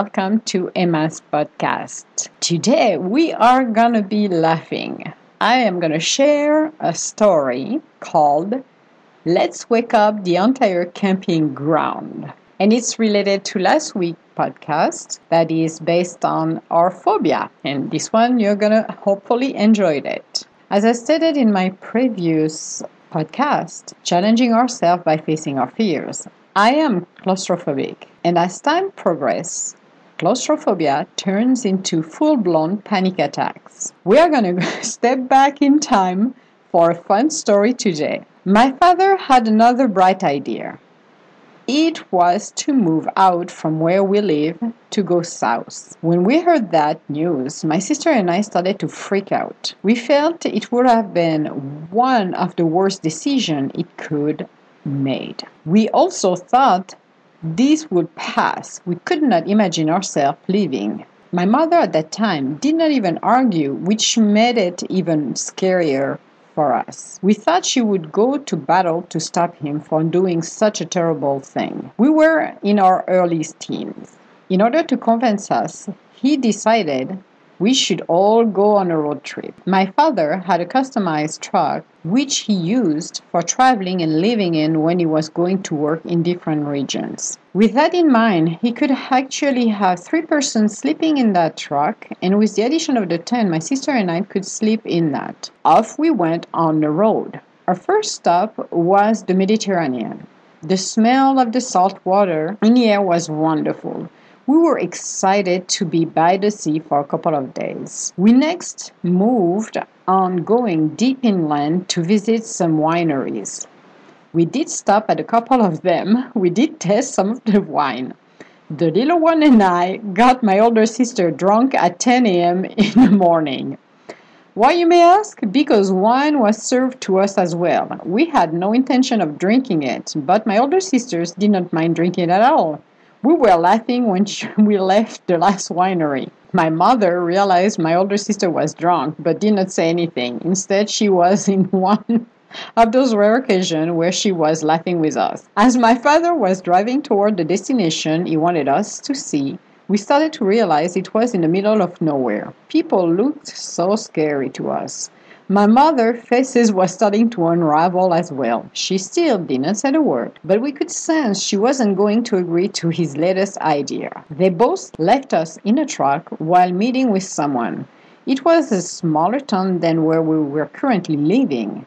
welcome to Emma's podcast. Today we are gonna be laughing. I am gonna share a story called Let's Wake Up the Entire Camping Ground. And it's related to last week's podcast that is based on our phobia. And this one you're gonna hopefully enjoy it. As I stated in my previous podcast, challenging ourselves by facing our fears. I am claustrophobic, and as time progresses, claustrophobia turns into full blown panic attacks. We are going to step back in time for a fun story today. My father had another bright idea. It was to move out from where we live to go south. When we heard that news, my sister and I started to freak out. We felt it would have been one of the worst decisions it could made. We also thought this would pass. We could not imagine ourselves leaving. My mother at that time did not even argue, which made it even scarier for us. We thought she would go to battle to stop him from doing such a terrible thing. We were in our early teens. In order to convince us, he decided we should all go on a road trip. My father had a customized truck which he used for traveling and living in when he was going to work in different regions. With that in mind, he could actually have three persons sleeping in that truck, and with the addition of the tent, my sister and I could sleep in that. Off we went on the road. Our first stop was the Mediterranean. The smell of the salt water in the air was wonderful. We were excited to be by the sea for a couple of days. We next moved on going deep inland to visit some wineries. We did stop at a couple of them. We did test some of the wine. The little one and I got my older sister drunk at 10 a.m. in the morning. Why, you may ask? Because wine was served to us as well. We had no intention of drinking it, but my older sisters did not mind drinking it at all. We were laughing when we left the last winery. My mother realized my older sister was drunk, but did not say anything. Instead, she was in one of those rare occasions where she was laughing with us. As my father was driving toward the destination he wanted us to see, we started to realize it was in the middle of nowhere. People looked so scary to us. My mother's faces was starting to unravel as well. She still didn't say a word, but we could sense she wasn't going to agree to his latest idea. They both left us in a truck while meeting with someone. It was a smaller town than where we were currently living.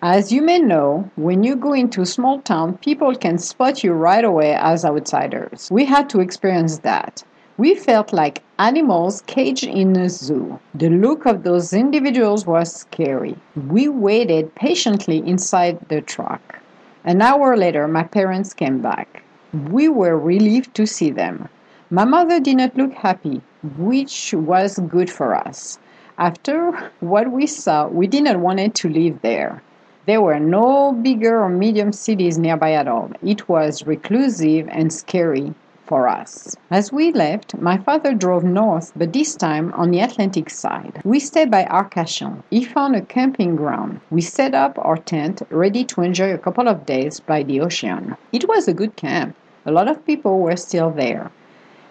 As you may know, when you go into a small town, people can spot you right away as outsiders. We had to experience that. We felt like animals caged in a zoo. The look of those individuals was scary. We waited patiently inside the truck. An hour later, my parents came back. We were relieved to see them. My mother did not look happy, which was good for us. After what we saw, we did not want to live there. There were no bigger or medium cities nearby at all. It was reclusive and scary for us. As we left, my father drove north, but this time on the Atlantic side. We stayed by Arcachon. He found a camping ground. We set up our tent, ready to enjoy a couple of days by the ocean. It was a good camp. A lot of people were still there.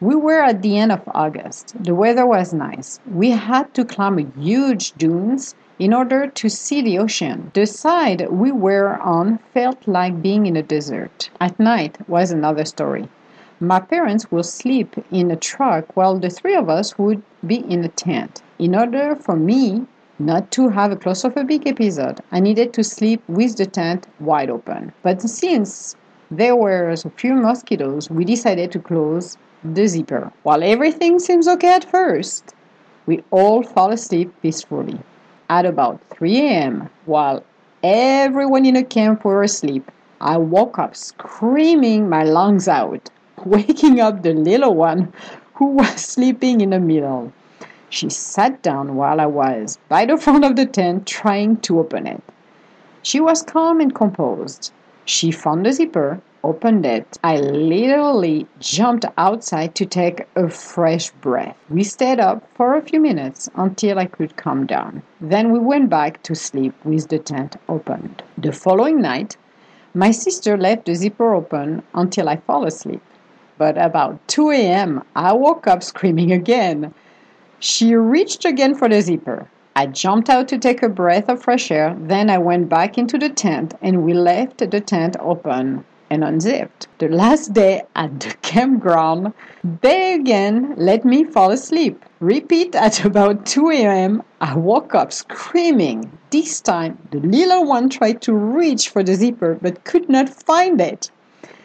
We were at the end of August. The weather was nice. We had to climb huge dunes in order to see the ocean. The side we were on felt like being in a desert. At night was another story. My parents will sleep in a truck while the three of us would be in a tent. In order for me not to have a claustrophobic episode, I needed to sleep with the tent wide open. But since there were a few mosquitoes, we decided to close the zipper. While everything seems okay at first, we all fall asleep peacefully. At about 3 a.m., while everyone in the camp were asleep, I woke up screaming my lungs out waking up the little one who was sleeping in the middle. She sat down while I was by the front of the tent trying to open it. She was calm and composed. She found the zipper, opened it. I literally jumped outside to take a fresh breath. We stayed up for a few minutes until I could calm down. Then we went back to sleep with the tent opened. The following night, my sister left the zipper open until I fell asleep but about 2 a.m., I woke up screaming again. She reached again for the zipper. I jumped out to take a breath of fresh air, then I went back into the tent and we left the tent open and unzipped. The last day at the campground, they again let me fall asleep. Repeat at about 2 a.m. I woke up screaming. This time, the little one tried to reach for the zipper but could not find it.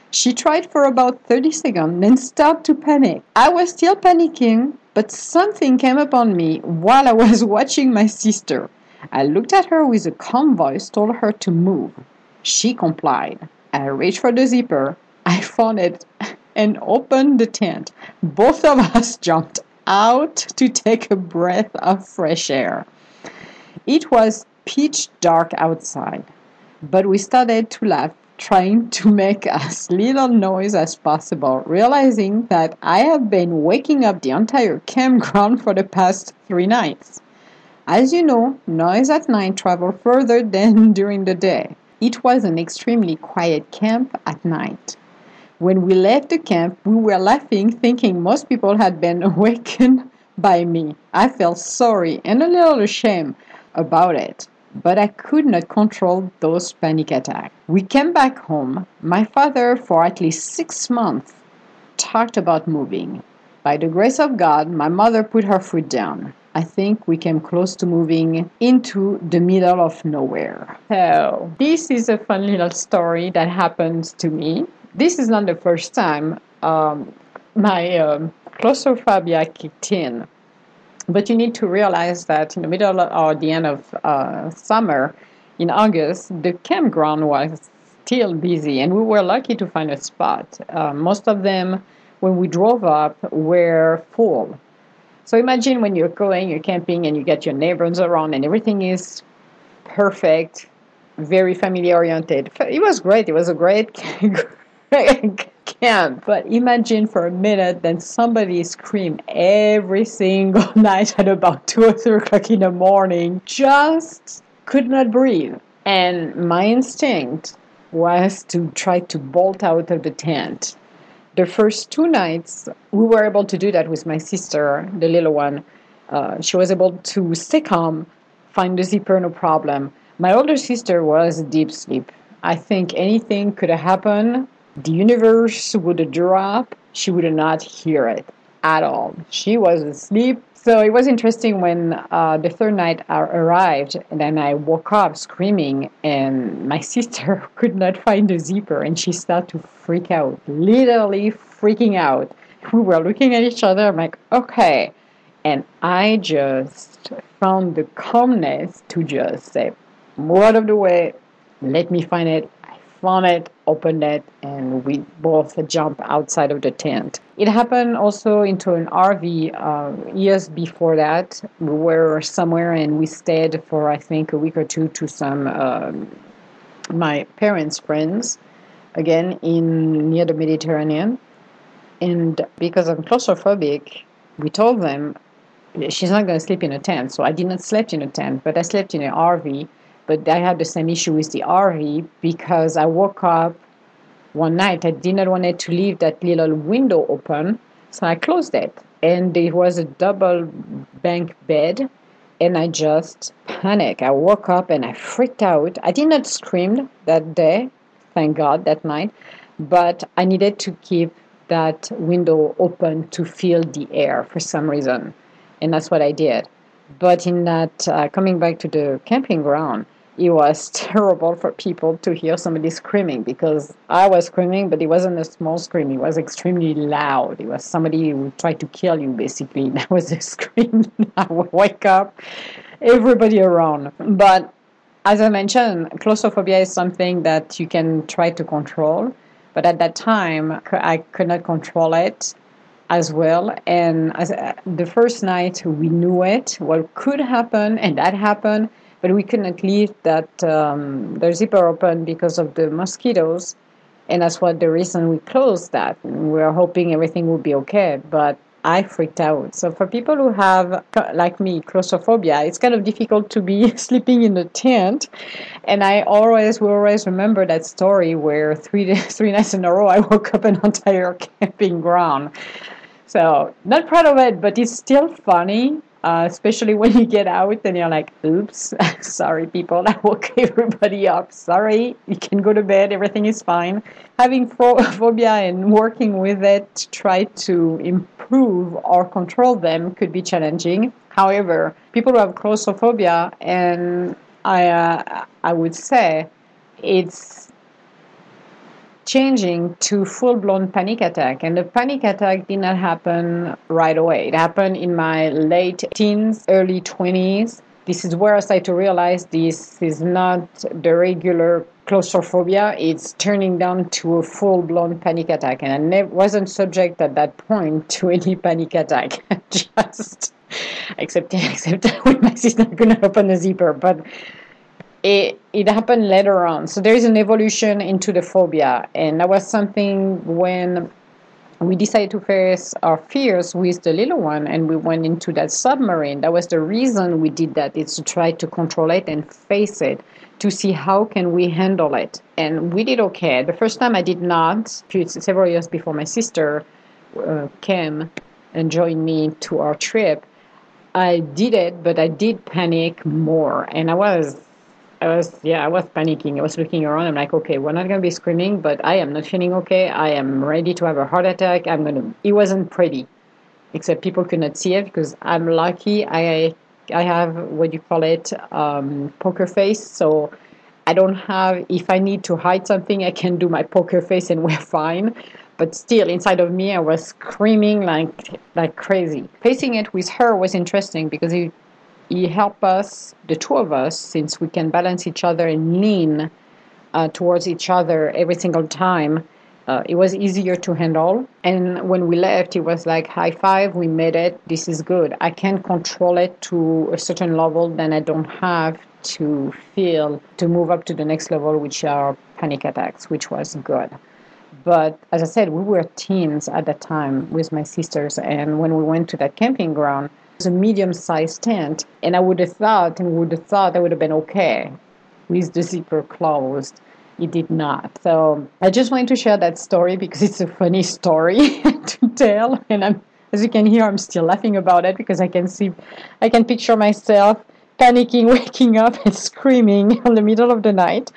She tried for about 30 seconds, then stopped to panic. I was still panicking, but something came upon me while I was watching my sister. I looked at her with a calm voice, told her to move. She complied. I reached for the zipper. I found it and opened the tent. Both of us jumped out to take a breath of fresh air. It was pitch dark outside, but we started to laugh trying to make as little noise as possible, realizing that I have been waking up the entire campground for the past three nights. As you know, noise at night travels further than during the day. It was an extremely quiet camp at night. When we left the camp, we were laughing, thinking most people had been awakened by me. I felt sorry and a little ashamed about it but I could not control those panic attacks. We came back home. My father, for at least six months, talked about moving. By the grace of God, my mother put her foot down. I think we came close to moving into the middle of nowhere. So, this is a fun little story that happens to me. This is not the first time um, my um, claustrophobia kicked in. But you need to realize that in the middle or the end of uh, summer, in August, the campground was still busy, and we were lucky to find a spot. Uh, most of them, when we drove up, were full. So imagine when you're going, you're camping, and you get your neighbors around, and everything is perfect, very family oriented. It was great. It was a great, camp. But imagine for a minute that somebody scream every single night at about two or three o'clock in the morning, just could not breathe. And my instinct was to try to bolt out of the tent. The first two nights, we were able to do that with my sister, the little one. Uh, she was able to stay calm, find the zipper, no problem. My older sister was deep sleep. I think anything could have happened the universe would drop, she would not hear it at all. She was asleep. So it was interesting when uh, the third night arrived, and then I woke up screaming, and my sister could not find the zipper, and she started to freak out, literally freaking out. We were looking at each other. I'm like, okay. And I just found the calmness to just say, move out of the way, let me find it, I found it, opened it, and we both jumped outside of the tent. It happened also into an RV uh, years before that. We were somewhere and we stayed for I think a week or two to some uh, my parents' friends, again in near the Mediterranean. And because I'm claustrophobic, we told them she's not going to sleep in a tent. So I did not sleep in a tent, but I slept in an RV but I had the same issue with the RV because I woke up one night. I did not want to leave that little window open, so I closed it. And it was a double bank bed, and I just panicked. I woke up and I freaked out. I did not scream that day, thank God, that night, but I needed to keep that window open to feel the air for some reason. And that's what I did. But in that, uh, coming back to the camping ground, it was terrible for people to hear somebody screaming because I was screaming, but it wasn't a small scream. It was extremely loud. It was somebody who tried to kill you, basically. That was a scream. I would wake up everybody around. But as I mentioned, claustrophobia is something that you can try to control. But at that time, I could not control it as well. And as, uh, the first night we knew it, what could happen, and that happened but we couldn't leave that um, the zipper open because of the mosquitoes, and that's what the reason we closed that. We were hoping everything would be okay, but I freaked out. So for people who have, like me, claustrophobia, it's kind of difficult to be sleeping in a tent. And I always will always remember that story where three three nights in a row I woke up an entire camping ground. So not proud of it, but it's still funny uh, especially when you get out and you're like, oops, sorry, people, I woke everybody up. Sorry, you can go to bed, everything is fine. Having phobia and working with it to try to improve or control them could be challenging. However, people who have claustrophobia, and I, uh, I would say it's changing to full blown panic attack. And the panic attack did not happen right away. It happened in my late teens, early 20s. This is where I started to realize this is not the regular claustrophobia. It's turning down to a full blown panic attack. And I never, wasn't subject at that point to any panic attack. Just except except when my sister couldn't open the zipper. But it it happened later on. So there is an evolution into the phobia, and that was something when we decided to face our fears with the little one, and we went into that submarine. That was the reason we did that. It's to try to control it and face it to see how can we handle it. And we did okay. The first time I did not, several years before my sister uh, came and joined me to our trip. I did it, but I did panic more, and I was I was yeah, I was panicking. I was looking around. I'm like, okay, we're not gonna be screaming, but I am not feeling okay. I am ready to have a heart attack. I'm gonna. It wasn't pretty, except people could not see it because I'm lucky. I I have what do you call it um, poker face, so I don't have. If I need to hide something, I can do my poker face and we're fine. But still, inside of me, I was screaming like like crazy. Facing it with her was interesting because it he helped us, the two of us, since we can balance each other and lean uh, towards each other every single time. Uh, it was easier to handle. And when we left, it was like high five, we made it, this is good. I can control it to a certain level, then I don't have to feel to move up to the next level, which are panic attacks, which was good. But as I said, we were teens at that time with my sisters, and when we went to that camping ground, was a medium-sized tent, and I would have thought and would have thought I would have been okay with the zipper closed. It did not. So I just wanted to share that story because it's a funny story to tell, and I'm, as you can hear, I'm still laughing about it because I can see, I can picture myself panicking, waking up, and screaming in the middle of the night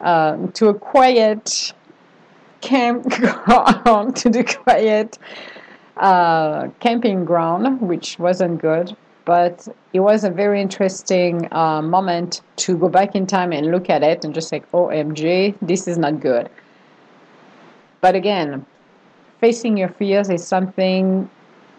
um, to a quiet campground, to the quiet uh, camping ground, which wasn't good. But it was a very interesting uh, moment to go back in time and look at it and just like, OMG, this is not good. But again, facing your fears is something,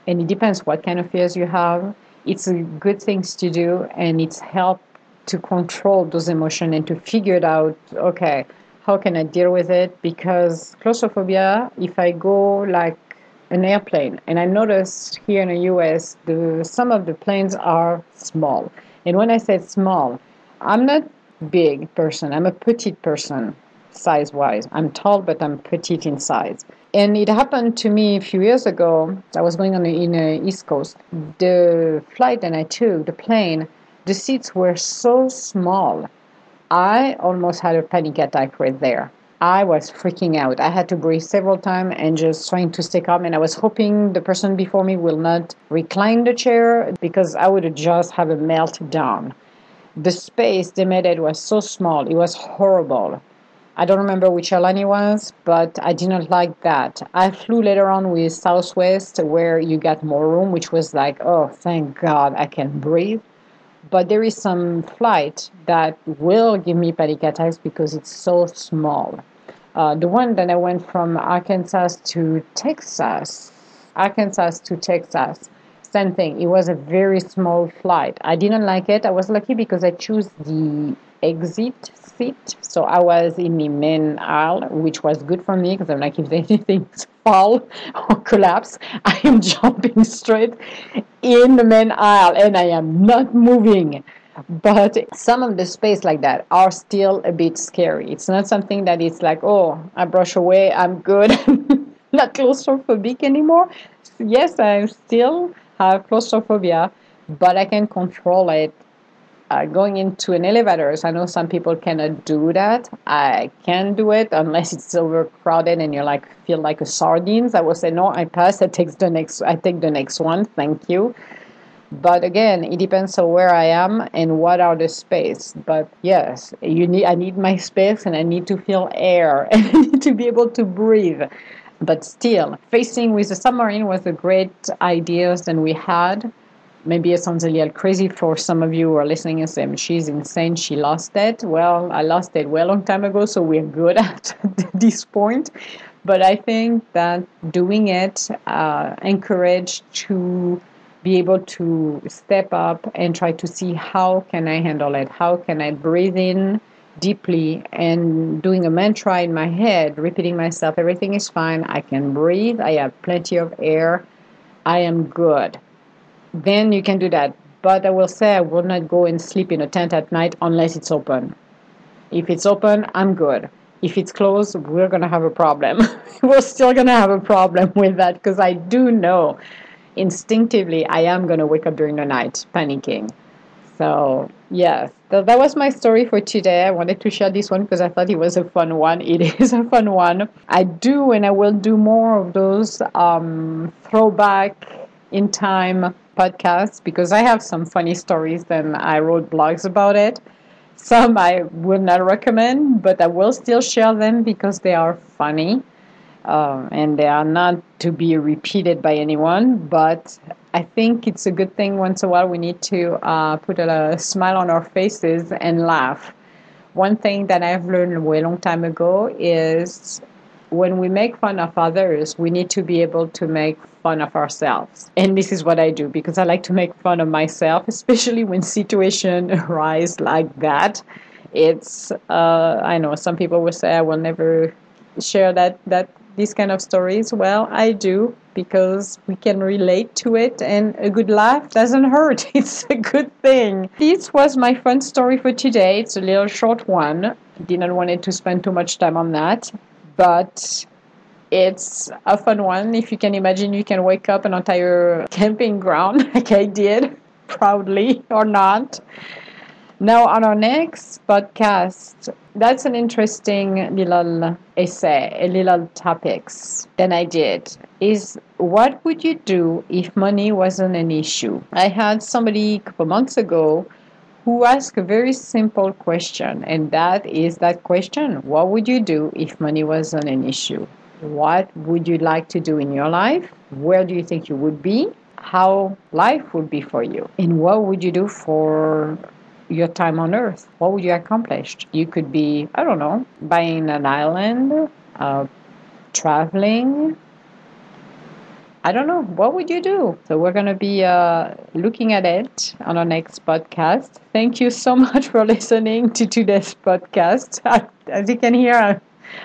and it depends what kind of fears you have. It's a good things to do, and it's help to control those emotions and to figure it out. Okay, how can I deal with it? Because claustrophobia, if I go like an airplane. And I noticed here in the US, the, some of the planes are small. And when I say small, I'm not big person. I'm a petite person size wise. I'm tall, but I'm petite in size. And it happened to me a few years ago. I was going on the, in the East Coast. The flight that I took, the plane, the seats were so small. I almost had a panic attack right there. I was freaking out. I had to breathe several times and just trying to stay calm. And I was hoping the person before me will not recline the chair because I would just have a meltdown. The space they made it was so small. It was horrible. I don't remember which airline it was, but I did not like that. I flew later on with Southwest where you got more room, which was like, oh, thank God I can breathe but there is some flight that will give me panic attacks because it's so small. Uh, the one that I went from Arkansas to Texas, Arkansas to Texas, same thing. It was a very small flight. I didn't like it. I was lucky because I chose the exit seat, so I was in the main aisle, which was good for me because I'm like, if anything fall or collapse, I am jumping straight in the main aisle and I am not moving. But some of the space like that are still a bit scary. It's not something that it's like, oh, I brush away, I'm good, not claustrophobic anymore. yes, I still have claustrophobia, but I can control it. Uh, going into an elevator, I know some people cannot do that. I can do it unless it's overcrowded and you like feel like a sardines. I will say no, I pass. I take the next. I take the next one. Thank you. But again, it depends on where I am and what are the space. But yes, you need. I need my space and I need to feel air and I need to be able to breathe. But still, facing with the submarine was a great ideas that we had. Maybe it sounds a little crazy for some of you who are listening and saying, she's insane, she lost it. Well, I lost it well long time ago, so we're good at this point. But I think that doing it uh, encouraged to be able to step up and try to see how can I handle it? How can I breathe in deeply and doing a mantra in my head, repeating myself, everything is fine, I can breathe, I have plenty of air, I am good. Then you can do that. But I will say I will not go and sleep in a tent at night unless it's open. If it's open, I'm good. If it's closed, we're going to have a problem. we're still going to have a problem with that because I do know instinctively I am going to wake up during the night panicking. So, yes, so that was my story for today. I wanted to share this one because I thought it was a fun one. It is a fun one. I do and I will do more of those um, throwback in time podcasts because I have some funny stories and I wrote blogs about it. Some I would not recommend, but I will still share them because they are funny. Um, and they are not to be repeated by anyone. But I think it's a good thing once in a while we need to uh, put a, a, smile on our faces and laugh. One thing that I've learned a way long time ago is when we make fun of others, we need to be able to make fun of ourselves. And this is what I do because I like to make fun of myself, especially when situations arise like that. It's uh, I know some people will say I will never share that that these kind of stories? Well, I do because we can relate to it and a good laugh doesn't hurt. It's a good thing. This was my fun story for today. It's a little short one. Didn't want it to spend too much time on that, but it's a fun one. If you can imagine, you can wake up an entire camping ground like I did, proudly or not. Now, on our next podcast, that's an interesting little essay, a little topics that I did. Is what would you do if money wasn't an issue? I had somebody a couple months ago who asked a very simple question, and that is that question What would you do if money wasn't an issue? What would you like to do in your life? Where do you think you would be? How life would be for you? And what would you do for your time on Earth? What would you accomplish? You could be, I don't know, buying an island, uh, traveling. I don't know. What would you do? So we're going to be uh, looking at it on our next podcast. Thank you so much for listening to today's podcast. As you can hear,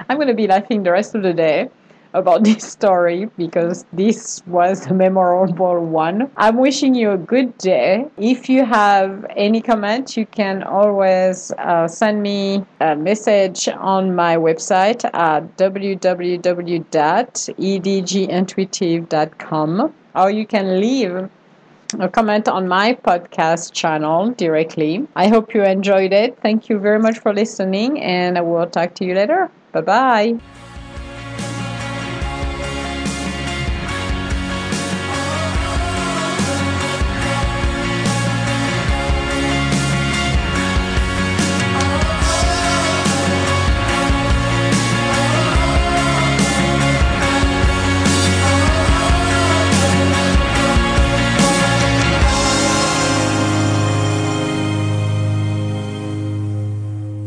I'm going to be laughing the rest of the day about this story because this was a memorable one. I'm wishing you a good day. If you have any comment, you can always uh, send me a message on my website at www.edgintuitive.com or you can leave a comment on my podcast channel directly. I hope you enjoyed it. Thank you very much for listening, and I will talk to you later. Bye bye.